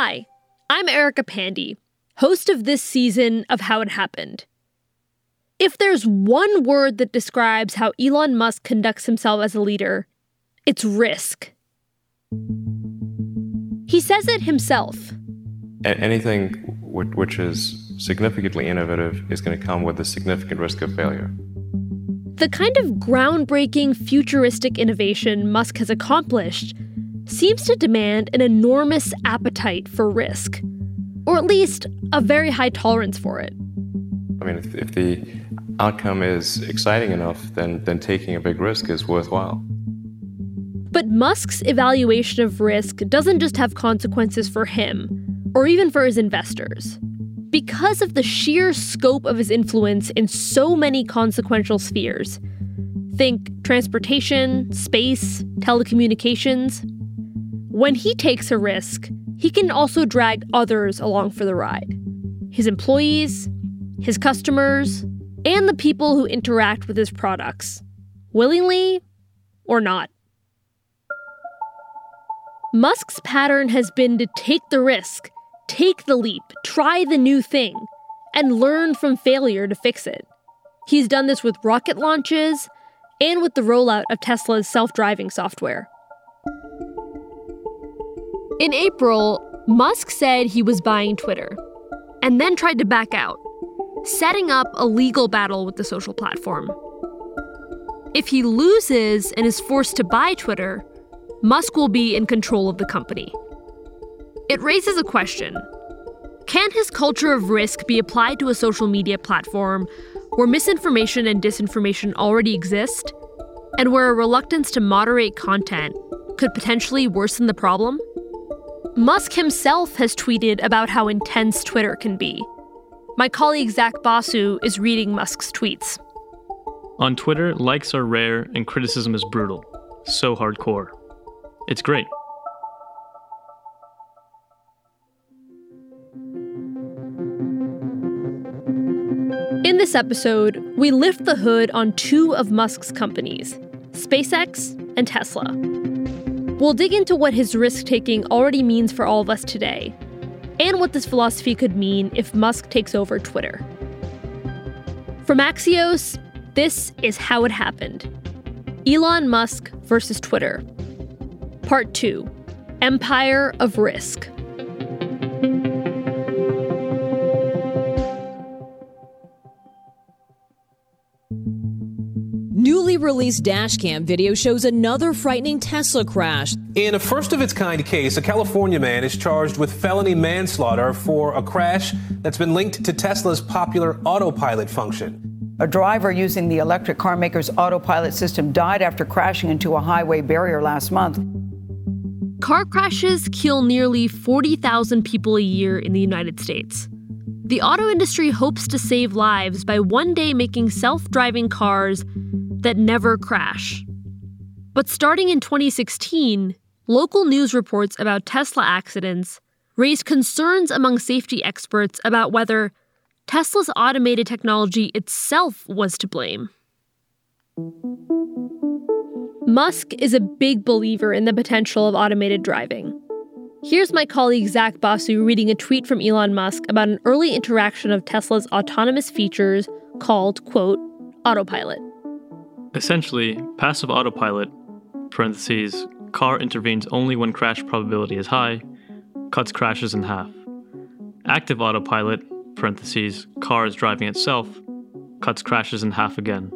Hi, I'm Erica Pandey, host of this season of How It Happened. If there's one word that describes how Elon Musk conducts himself as a leader, it's risk. He says it himself. Anything which is significantly innovative is going to come with a significant risk of failure. The kind of groundbreaking, futuristic innovation Musk has accomplished seems to demand an enormous appetite for risk, or at least a very high tolerance for it. I mean, if, if the outcome is exciting enough, then, then taking a big risk is worthwhile. But Musk's evaluation of risk doesn't just have consequences for him, or even for his investors. Because of the sheer scope of his influence in so many consequential spheres think transportation, space, telecommunications when he takes a risk, he can also drag others along for the ride his employees, his customers, and the people who interact with his products, willingly or not. Musk's pattern has been to take the risk, take the leap, try the new thing, and learn from failure to fix it. He's done this with rocket launches and with the rollout of Tesla's self driving software. In April, Musk said he was buying Twitter and then tried to back out, setting up a legal battle with the social platform. If he loses and is forced to buy Twitter, Musk will be in control of the company. It raises a question Can his culture of risk be applied to a social media platform where misinformation and disinformation already exist, and where a reluctance to moderate content could potentially worsen the problem? Musk himself has tweeted about how intense Twitter can be. My colleague Zach Basu is reading Musk's tweets. On Twitter, likes are rare and criticism is brutal. So hardcore. It's great. In this episode, we lift the hood on two of Musk's companies, SpaceX and Tesla. We'll dig into what his risk taking already means for all of us today, and what this philosophy could mean if Musk takes over Twitter. From Axios, this is how it happened Elon Musk versus Twitter. Part 2 Empire of Risk. Released dashcam video shows another frightening Tesla crash. In a first of its kind case, a California man is charged with felony manslaughter for a crash that's been linked to Tesla's popular autopilot function. A driver using the electric car maker's autopilot system died after crashing into a highway barrier last month. Car crashes kill nearly 40,000 people a year in the United States. The auto industry hopes to save lives by one day making self driving cars that never crash. But starting in 2016, local news reports about Tesla accidents raised concerns among safety experts about whether Tesla's automated technology itself was to blame. Musk is a big believer in the potential of automated driving. Here's my colleague Zach Basu reading a tweet from Elon Musk about an early interaction of Tesla's autonomous features called, quote, autopilot. Essentially, passive autopilot, parentheses, car intervenes only when crash probability is high, cuts crashes in half. Active autopilot, parentheses, car is driving itself, cuts crashes in half again.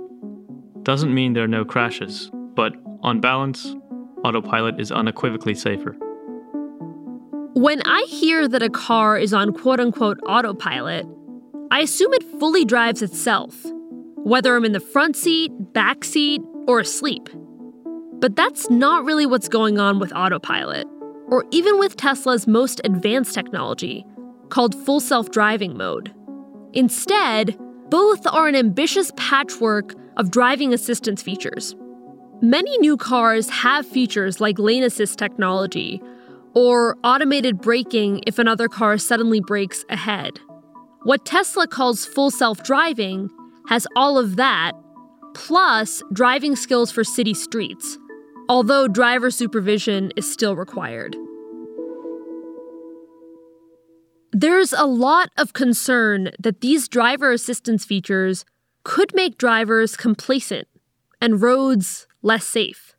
Doesn't mean there are no crashes, but on balance, autopilot is unequivocally safer. When I hear that a car is on quote unquote autopilot, I assume it fully drives itself whether I'm in the front seat, back seat, or asleep. But that's not really what's going on with autopilot, or even with Tesla's most advanced technology, called full self driving mode. Instead, both are an ambitious patchwork of driving assistance features. Many new cars have features like lane assist technology or automated braking if another car suddenly brakes ahead. What Tesla calls full self driving has all of that, plus driving skills for city streets, although driver supervision is still required. There's a lot of concern that these driver assistance features could make drivers complacent and roads less safe.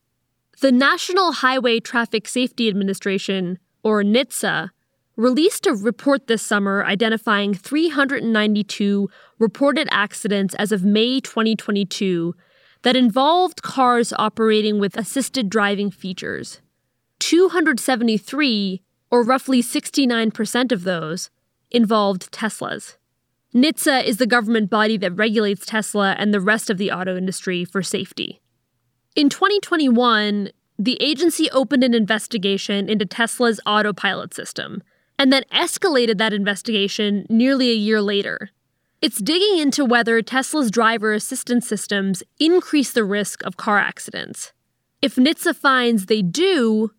The National Highway Traffic Safety Administration, or NHTSA, released a report this summer identifying 392 reported accidents as of May 2022 that involved cars operating with assisted driving features. 273, or roughly 69% of those, involved Teslas. NHTSA is the government body that regulates Tesla and the rest of the auto industry for safety. In 2021, the agency opened an investigation into Tesla's autopilot system and then escalated that investigation nearly a year later. It's digging into whether Tesla's driver assistance systems increase the risk of car accidents. If NHTSA finds they do,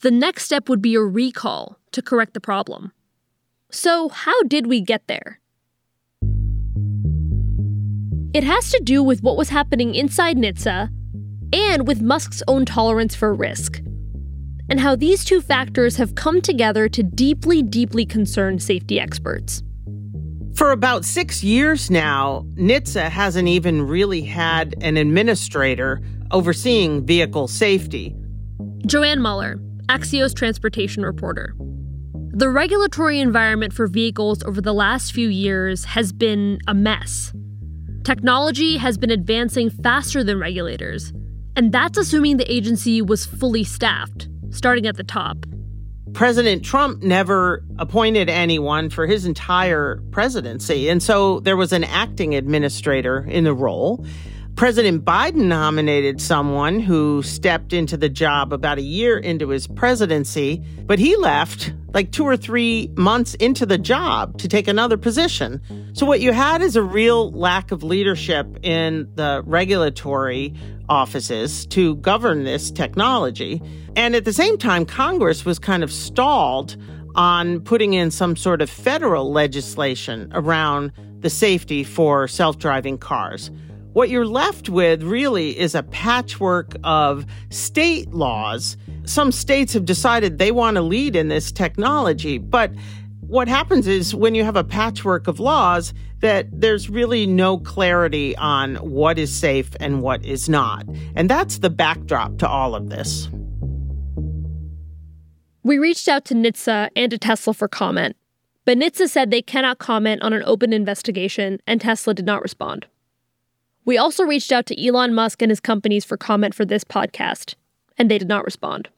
the next step would be a recall to correct the problem. So, how did we get there? It has to do with what was happening inside NHTSA and with Musk's own tolerance for risk, and how these two factors have come together to deeply, deeply concern safety experts. For about six years now, NHTSA hasn't even really had an administrator overseeing vehicle safety. Joann Muller, Axios transportation reporter. The regulatory environment for vehicles over the last few years has been a mess. Technology has been advancing faster than regulators, and that's assuming the agency was fully staffed, starting at the top. President Trump never appointed anyone for his entire presidency, and so there was an acting administrator in the role. President Biden nominated someone who stepped into the job about a year into his presidency, but he left like two or three months into the job to take another position. So, what you had is a real lack of leadership in the regulatory offices to govern this technology. And at the same time, Congress was kind of stalled on putting in some sort of federal legislation around the safety for self driving cars. What you're left with really is a patchwork of state laws. Some states have decided they want to lead in this technology, but what happens is when you have a patchwork of laws that there's really no clarity on what is safe and what is not. And that's the backdrop to all of this. We reached out to NHTSA and to Tesla for comment, but NHTSA said they cannot comment on an open investigation, and Tesla did not respond. We also reached out to Elon Musk and his companies for comment for this podcast, and they did not respond.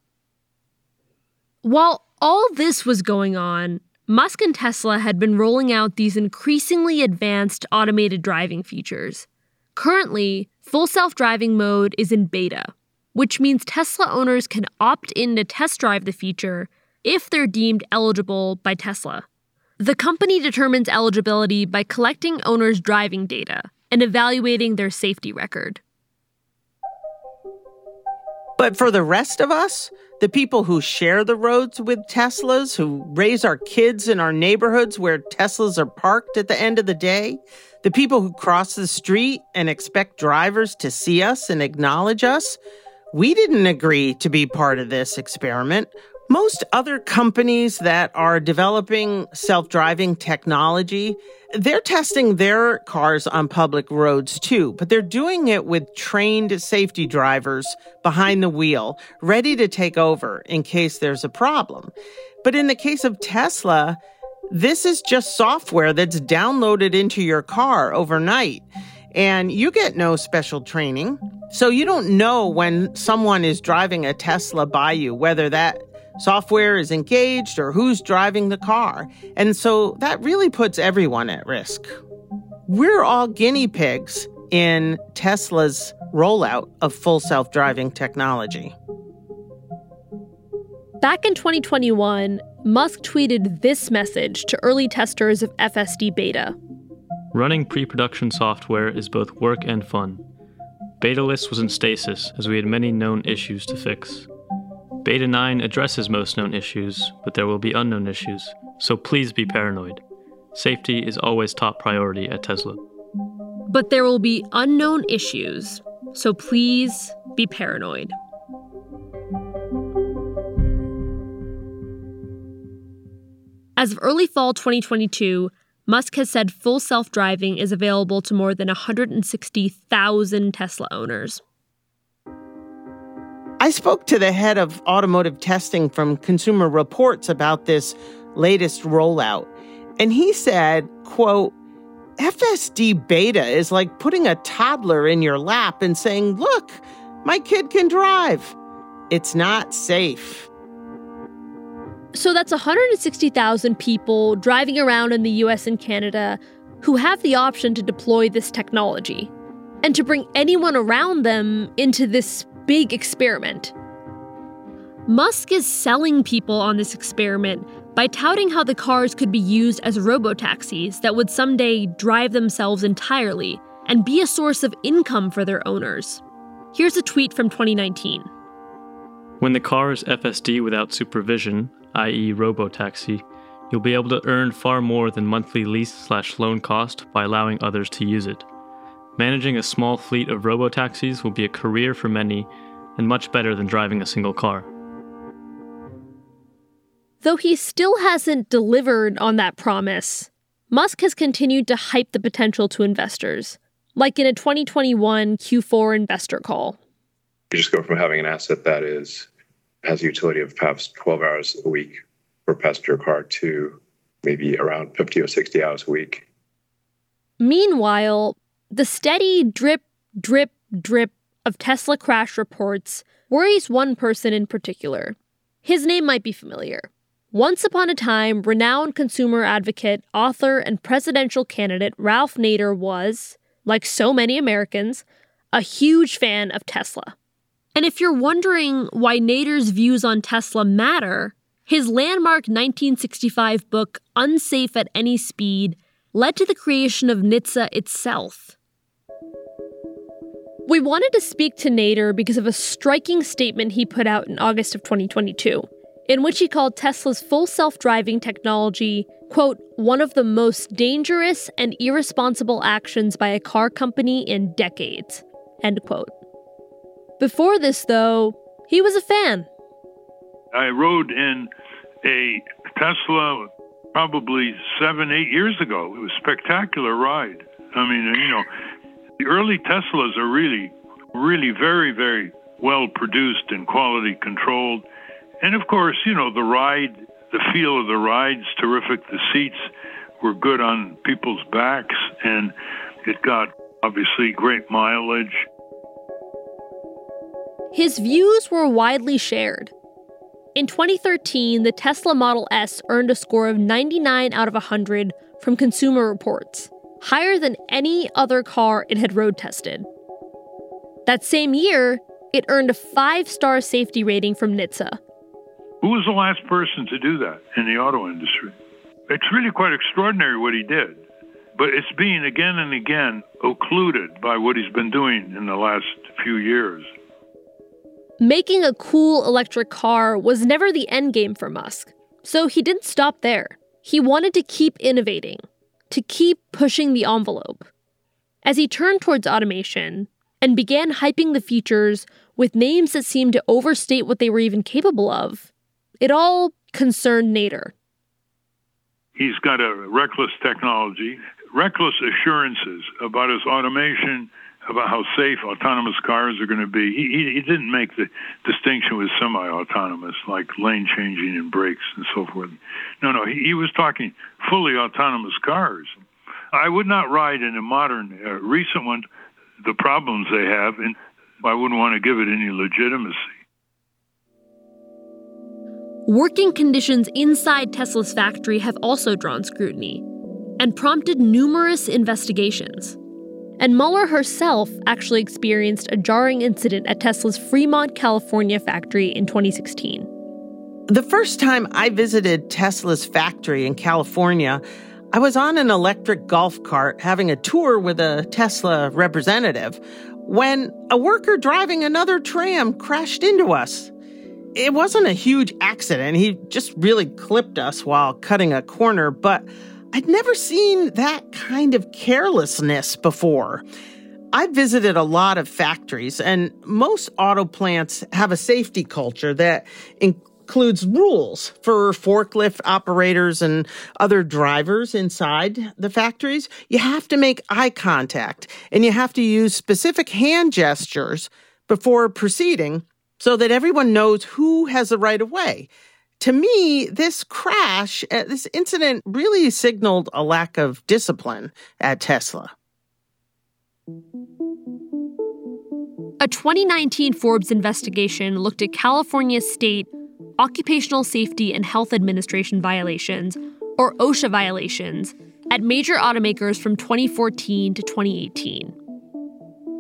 While all this was going on, Musk and Tesla had been rolling out these increasingly advanced automated driving features. Currently, full self driving mode is in beta, which means Tesla owners can opt in to test drive the feature if they're deemed eligible by Tesla. The company determines eligibility by collecting owners' driving data and evaluating their safety record. But for the rest of us, the people who share the roads with Teslas, who raise our kids in our neighborhoods where Teslas are parked at the end of the day, the people who cross the street and expect drivers to see us and acknowledge us, we didn't agree to be part of this experiment. Most other companies that are developing self driving technology, they're testing their cars on public roads too, but they're doing it with trained safety drivers behind the wheel, ready to take over in case there's a problem. But in the case of Tesla, this is just software that's downloaded into your car overnight and you get no special training. So you don't know when someone is driving a Tesla by you, whether that software is engaged or who's driving the car. And so that really puts everyone at risk. We're all guinea pigs in Tesla's rollout of full self driving technology. Back in 2021, Musk tweeted this message to early testers of FSD beta Running pre production software is both work and fun. Betalist was in stasis as we had many known issues to fix. Beta 9 addresses most known issues, but there will be unknown issues, so please be paranoid. Safety is always top priority at Tesla. But there will be unknown issues, so please be paranoid. As of early fall 2022, Musk has said full self driving is available to more than 160,000 Tesla owners. I spoke to the head of automotive testing from Consumer Reports about this latest rollout, and he said, quote, FSD beta is like putting a toddler in your lap and saying, Look, my kid can drive. It's not safe. So that's 160,000 people driving around in the US and Canada who have the option to deploy this technology and to bring anyone around them into this big experiment. Musk is selling people on this experiment by touting how the cars could be used as robotaxis that would someday drive themselves entirely and be a source of income for their owners. Here's a tweet from 2019. When the car is FSD without supervision, i.e., robotaxi, you'll be able to earn far more than monthly lease slash loan cost by allowing others to use it. Managing a small fleet of robotaxis will be a career for many and much better than driving a single car. Though he still hasn't delivered on that promise, Musk has continued to hype the potential to investors, like in a 2021 Q4 investor call. You just go from having an asset that is has a utility of perhaps 12 hours a week for a passenger car to maybe around 50 or 60 hours a week. Meanwhile, the steady drip, drip, drip of Tesla crash reports worries one person in particular. His name might be familiar. Once upon a time, renowned consumer advocate, author, and presidential candidate Ralph Nader was, like so many Americans, a huge fan of Tesla. And if you're wondering why Nader's views on Tesla matter, his landmark 1965 book, Unsafe at Any Speed, led to the creation of NHTSA itself. We wanted to speak to Nader because of a striking statement he put out in August of 2022, in which he called Tesla's full self driving technology, quote, one of the most dangerous and irresponsible actions by a car company in decades, end quote. Before this, though, he was a fan. I rode in a Tesla probably seven, eight years ago. It was a spectacular ride. I mean, you know, the early Teslas are really, really very, very well produced and quality controlled. And of course, you know, the ride, the feel of the ride's terrific. The seats were good on people's backs, and it got obviously great mileage. His views were widely shared. In 2013, the Tesla Model S earned a score of 99 out of 100 from Consumer Reports, higher than any other car it had road tested. That same year, it earned a five star safety rating from NHTSA. Who was the last person to do that in the auto industry? It's really quite extraordinary what he did, but it's being again and again occluded by what he's been doing in the last few years. Making a cool electric car was never the end game for Musk, so he didn't stop there. He wanted to keep innovating, to keep pushing the envelope. As he turned towards automation and began hyping the features with names that seemed to overstate what they were even capable of, it all concerned Nader. He's got a reckless technology, reckless assurances about his automation about how safe autonomous cars are going to be. He, he, didn't make the distinction with semi-autonomous, like lane changing and brakes and so forth. No, no, he, he was talking fully autonomous cars. I would not ride in a modern, uh, recent one. The problems they have, and I wouldn't want to give it any legitimacy. Working conditions inside Tesla's factory have also drawn scrutiny and prompted numerous investigations. And Muller herself actually experienced a jarring incident at Tesla's Fremont, California factory in 2016. The first time I visited Tesla's factory in California, I was on an electric golf cart having a tour with a Tesla representative when a worker driving another tram crashed into us. It wasn't a huge accident. He just really clipped us while cutting a corner, but I'd never seen that kind of carelessness before. I've visited a lot of factories, and most auto plants have a safety culture that includes rules for forklift operators and other drivers inside the factories. You have to make eye contact and you have to use specific hand gestures before proceeding so that everyone knows who has the right of way. To me, this crash, uh, this incident really signaled a lack of discipline at Tesla. A 2019 Forbes investigation looked at California state occupational safety and health administration violations, or OSHA violations, at major automakers from 2014 to 2018.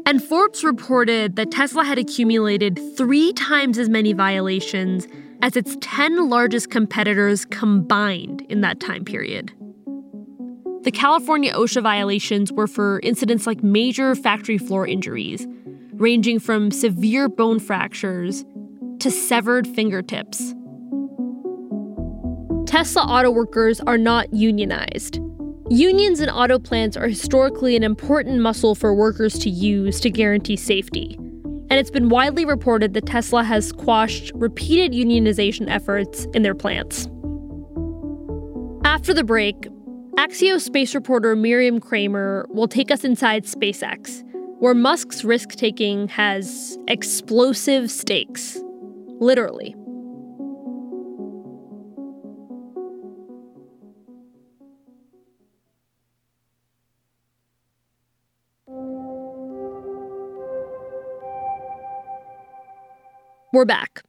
And Forbes reported that Tesla had accumulated three times as many violations as its 10 largest competitors combined in that time period. The California OSHA violations were for incidents like major factory floor injuries, ranging from severe bone fractures to severed fingertips. Tesla auto workers are not unionized. Unions in auto plants are historically an important muscle for workers to use to guarantee safety. And it's been widely reported that Tesla has quashed repeated unionization efforts in their plants. After the break, Axios space reporter Miriam Kramer will take us inside SpaceX, where Musk's risk taking has explosive stakes. Literally. We're back.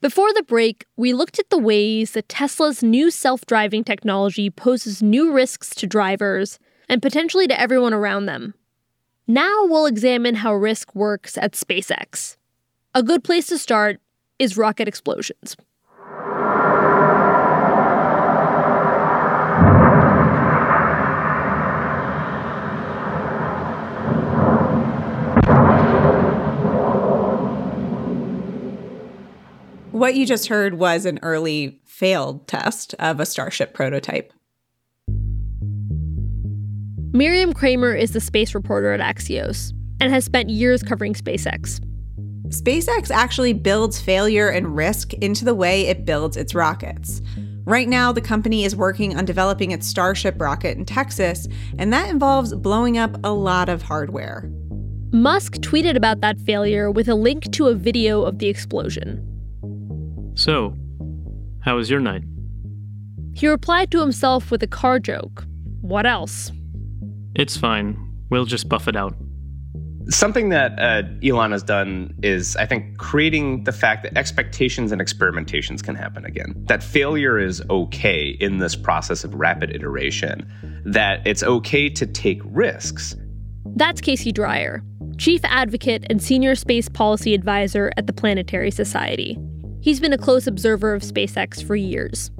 Before the break, we looked at the ways that Tesla's new self driving technology poses new risks to drivers and potentially to everyone around them. Now we'll examine how risk works at SpaceX. A good place to start is rocket explosions. What you just heard was an early failed test of a Starship prototype. Miriam Kramer is the space reporter at Axios and has spent years covering SpaceX. SpaceX actually builds failure and risk into the way it builds its rockets. Right now, the company is working on developing its Starship rocket in Texas, and that involves blowing up a lot of hardware. Musk tweeted about that failure with a link to a video of the explosion. So, how was your night? He replied to himself with a car joke. What else? It's fine. We'll just buff it out. Something that uh, Elon has done is, I think, creating the fact that expectations and experimentations can happen again. That failure is okay in this process of rapid iteration, that it's okay to take risks. That's Casey Dreyer, chief advocate and senior space policy advisor at the Planetary Society. He's been a close observer of SpaceX for years.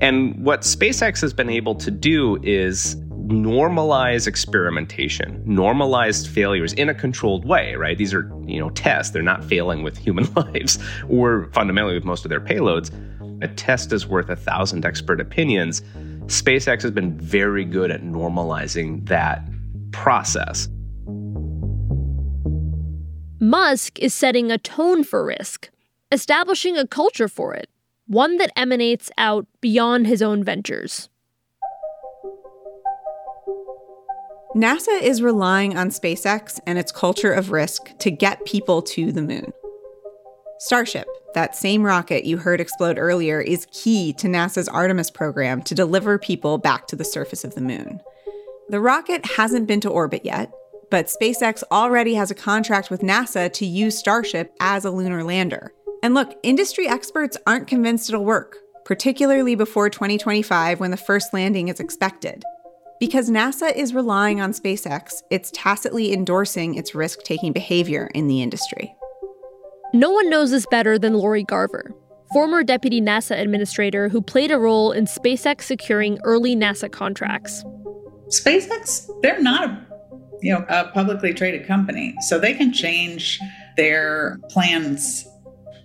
And what SpaceX has been able to do is normalize experimentation, normalized failures in a controlled way, right? These are, you know, tests. They're not failing with human lives or fundamentally with most of their payloads. A test is worth a thousand expert opinions. SpaceX has been very good at normalizing that process. Musk is setting a tone for risk establishing a culture for it, one that emanates out beyond his own ventures. NASA is relying on SpaceX and its culture of risk to get people to the moon. Starship, that same rocket you heard explode earlier, is key to NASA's Artemis program to deliver people back to the surface of the moon. The rocket hasn't been to orbit yet, but SpaceX already has a contract with NASA to use Starship as a lunar lander. And look, industry experts aren't convinced it'll work, particularly before 2025 when the first landing is expected. Because NASA is relying on SpaceX, it's tacitly endorsing its risk taking behavior in the industry. No one knows this better than Lori Garver, former deputy NASA administrator who played a role in SpaceX securing early NASA contracts. SpaceX, they're not a, you know, a publicly traded company, so they can change their plans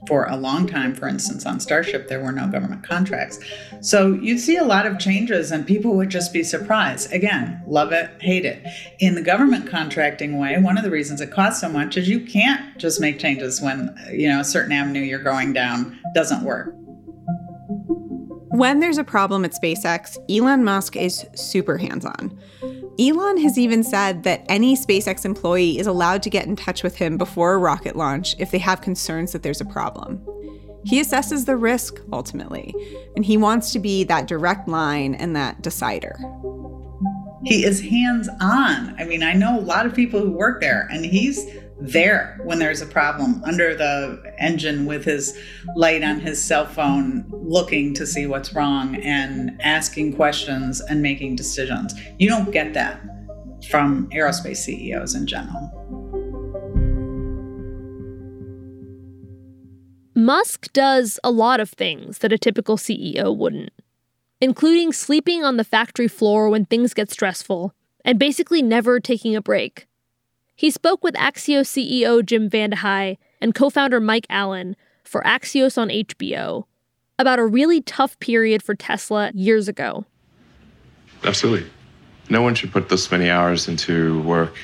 for a long time, for instance, on Starship, there were no government contracts. So you'd see a lot of changes and people would just be surprised. Again, love it, hate it. In the government contracting way, one of the reasons it costs so much is you can't just make changes when, you know, a certain avenue you're going down doesn't work. When there's a problem at SpaceX, Elon Musk is super hands on. Elon has even said that any SpaceX employee is allowed to get in touch with him before a rocket launch if they have concerns that there's a problem. He assesses the risk ultimately, and he wants to be that direct line and that decider. He is hands on. I mean, I know a lot of people who work there, and he's there when there's a problem under the engine with his light on his cell phone, looking to see what's wrong and asking questions and making decisions. You don't get that from aerospace CEOs in general. Musk does a lot of things that a typical CEO wouldn't, including sleeping on the factory floor when things get stressful and basically never taking a break. He spoke with Axios CEO Jim VandeHei and co founder Mike Allen for Axios on HBO about a really tough period for Tesla years ago. Absolutely. No one should put this many hours into work.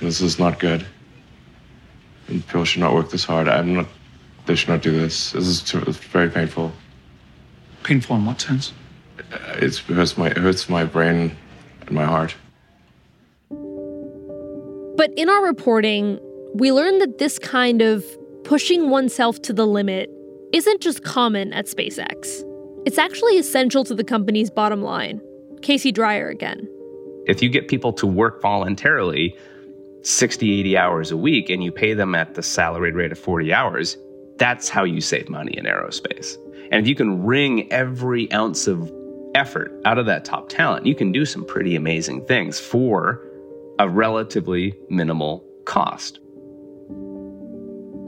This is not good. And people should not work this hard. I'm not, they should not do this. This is too, it's very painful. Painful in what sense? It's, it hurts my, it hurts my brain and my heart. But in our reporting, we learned that this kind of pushing oneself to the limit isn't just common at SpaceX. It's actually essential to the company's bottom line. Casey Dreyer again. If you get people to work voluntarily 60, 80 hours a week and you pay them at the salaried rate of 40 hours, that's how you save money in aerospace. And if you can wring every ounce of effort out of that top talent, you can do some pretty amazing things for a relatively minimal cost.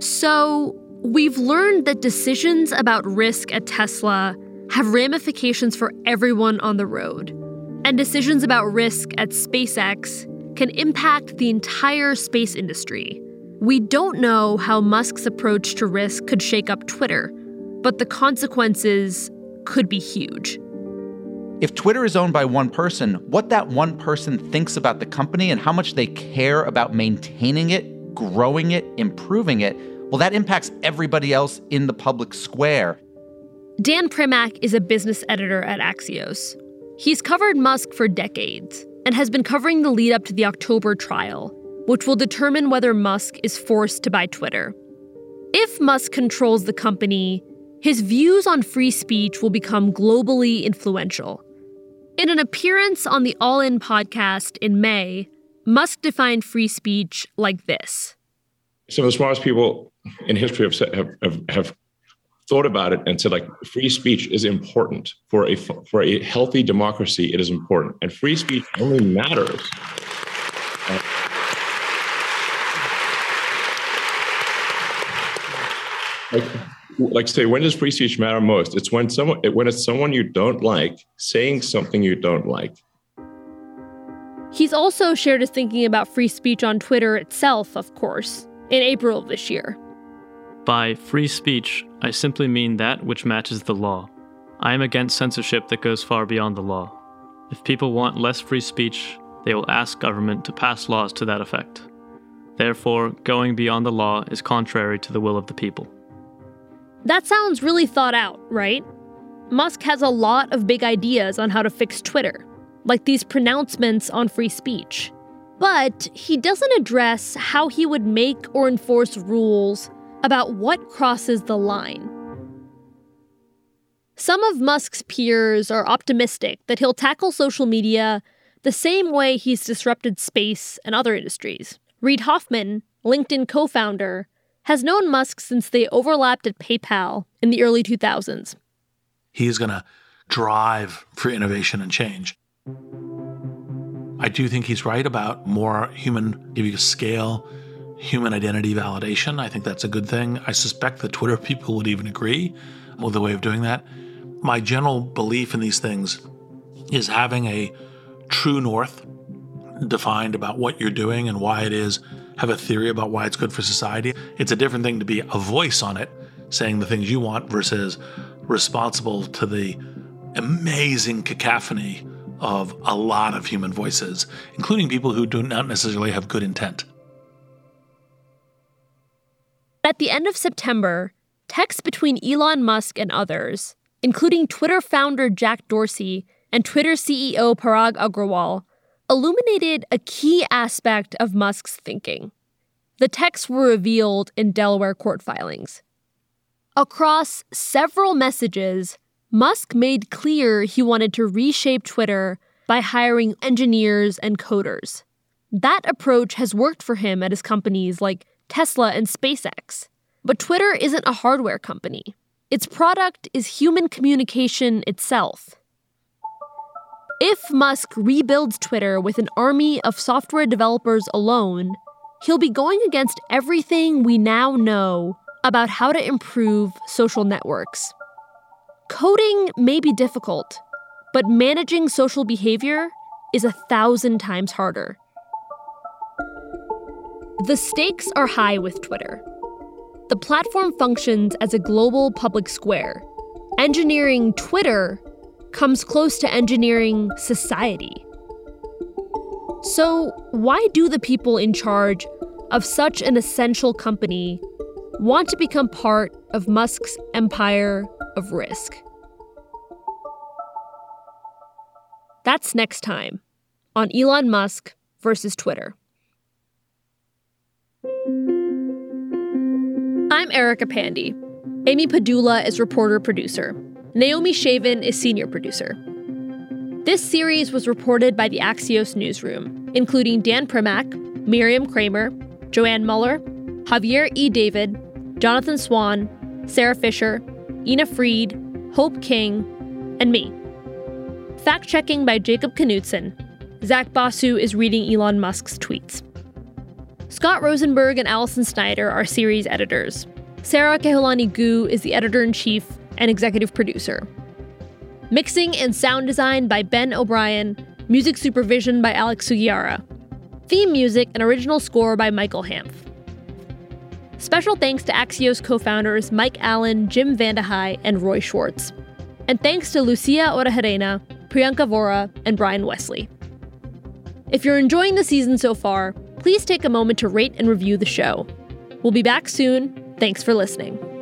So, we've learned that decisions about risk at Tesla have ramifications for everyone on the road. And decisions about risk at SpaceX can impact the entire space industry. We don't know how Musk's approach to risk could shake up Twitter, but the consequences could be huge. If Twitter is owned by one person, what that one person thinks about the company and how much they care about maintaining it, growing it, improving it, well, that impacts everybody else in the public square. Dan Primack is a business editor at Axios. He's covered Musk for decades and has been covering the lead up to the October trial, which will determine whether Musk is forced to buy Twitter. If Musk controls the company, his views on free speech will become globally influential. In an appearance on the All In podcast in May, Musk defined free speech like this. Some of the smartest people in history have, have, have, have thought about it and said like free speech is important. For a for a healthy democracy it is important. And free speech only matters. Like like say when does free speech matter most? It's when someone when it's someone you don't like saying something you don't like. He's also shared his thinking about free speech on twitter itself of course in april of this year. By free speech i simply mean that which matches the law. I am against censorship that goes far beyond the law. If people want less free speech they will ask government to pass laws to that effect. Therefore going beyond the law is contrary to the will of the people that sounds really thought out, right? Musk has a lot of big ideas on how to fix Twitter, like these pronouncements on free speech. But he doesn't address how he would make or enforce rules about what crosses the line. Some of Musk's peers are optimistic that he'll tackle social media the same way he's disrupted space and other industries. Reid Hoffman, LinkedIn co founder, has known Musk since they overlapped at PayPal in the early 2000s. He's going to drive for innovation and change. I do think he's right about more human, if you scale human identity validation. I think that's a good thing. I suspect the Twitter people would even agree with the way of doing that. My general belief in these things is having a true north defined about what you're doing and why it is have a theory about why it's good for society. It's a different thing to be a voice on it, saying the things you want, versus responsible to the amazing cacophony of a lot of human voices, including people who do not necessarily have good intent. At the end of September, texts between Elon Musk and others, including Twitter founder Jack Dorsey and Twitter CEO Parag Agrawal, illuminated a key aspect of Musk's thinking. The texts were revealed in Delaware court filings. Across several messages, Musk made clear he wanted to reshape Twitter by hiring engineers and coders. That approach has worked for him at his companies like Tesla and SpaceX. But Twitter isn't a hardware company. Its product is human communication itself. If Musk rebuilds Twitter with an army of software developers alone, he'll be going against everything we now know about how to improve social networks. Coding may be difficult, but managing social behavior is a thousand times harder. The stakes are high with Twitter. The platform functions as a global public square. Engineering Twitter comes close to engineering society. So, why do the people in charge of such an essential company want to become part of Musk's empire of risk? That's next time on Elon Musk versus Twitter. I'm Erica Pandey. Amy Pedulla is reporter producer. Naomi Shavin is senior producer. This series was reported by the Axios newsroom, including Dan Primack, Miriam Kramer, Joann Muller, Javier E. David, Jonathan Swan, Sara Fischer, Ina Fried, Hope King, and me. Fact checking by Jacob Knutson. Zach Basu is reading Elon Musk's tweets. Scott Rosenberg and Alison Snyder are series editors. Sara Kehaulani Goo is the editor in chief and executive producer. Mixing and sound design by Ben O'Brien, music supervision by Alex Sugiura. Theme music and original score by Michael Hanf. Special thanks to Axios co founders Mike Allen, Jim VandeHei, and Roy Schwartz. And thanks to Lucia Orejarena, Priyanka Vora, and Brian Wesley. If you're enjoying the season so far, please take a moment to rate and review the show. We'll be back soon. Thanks for listening.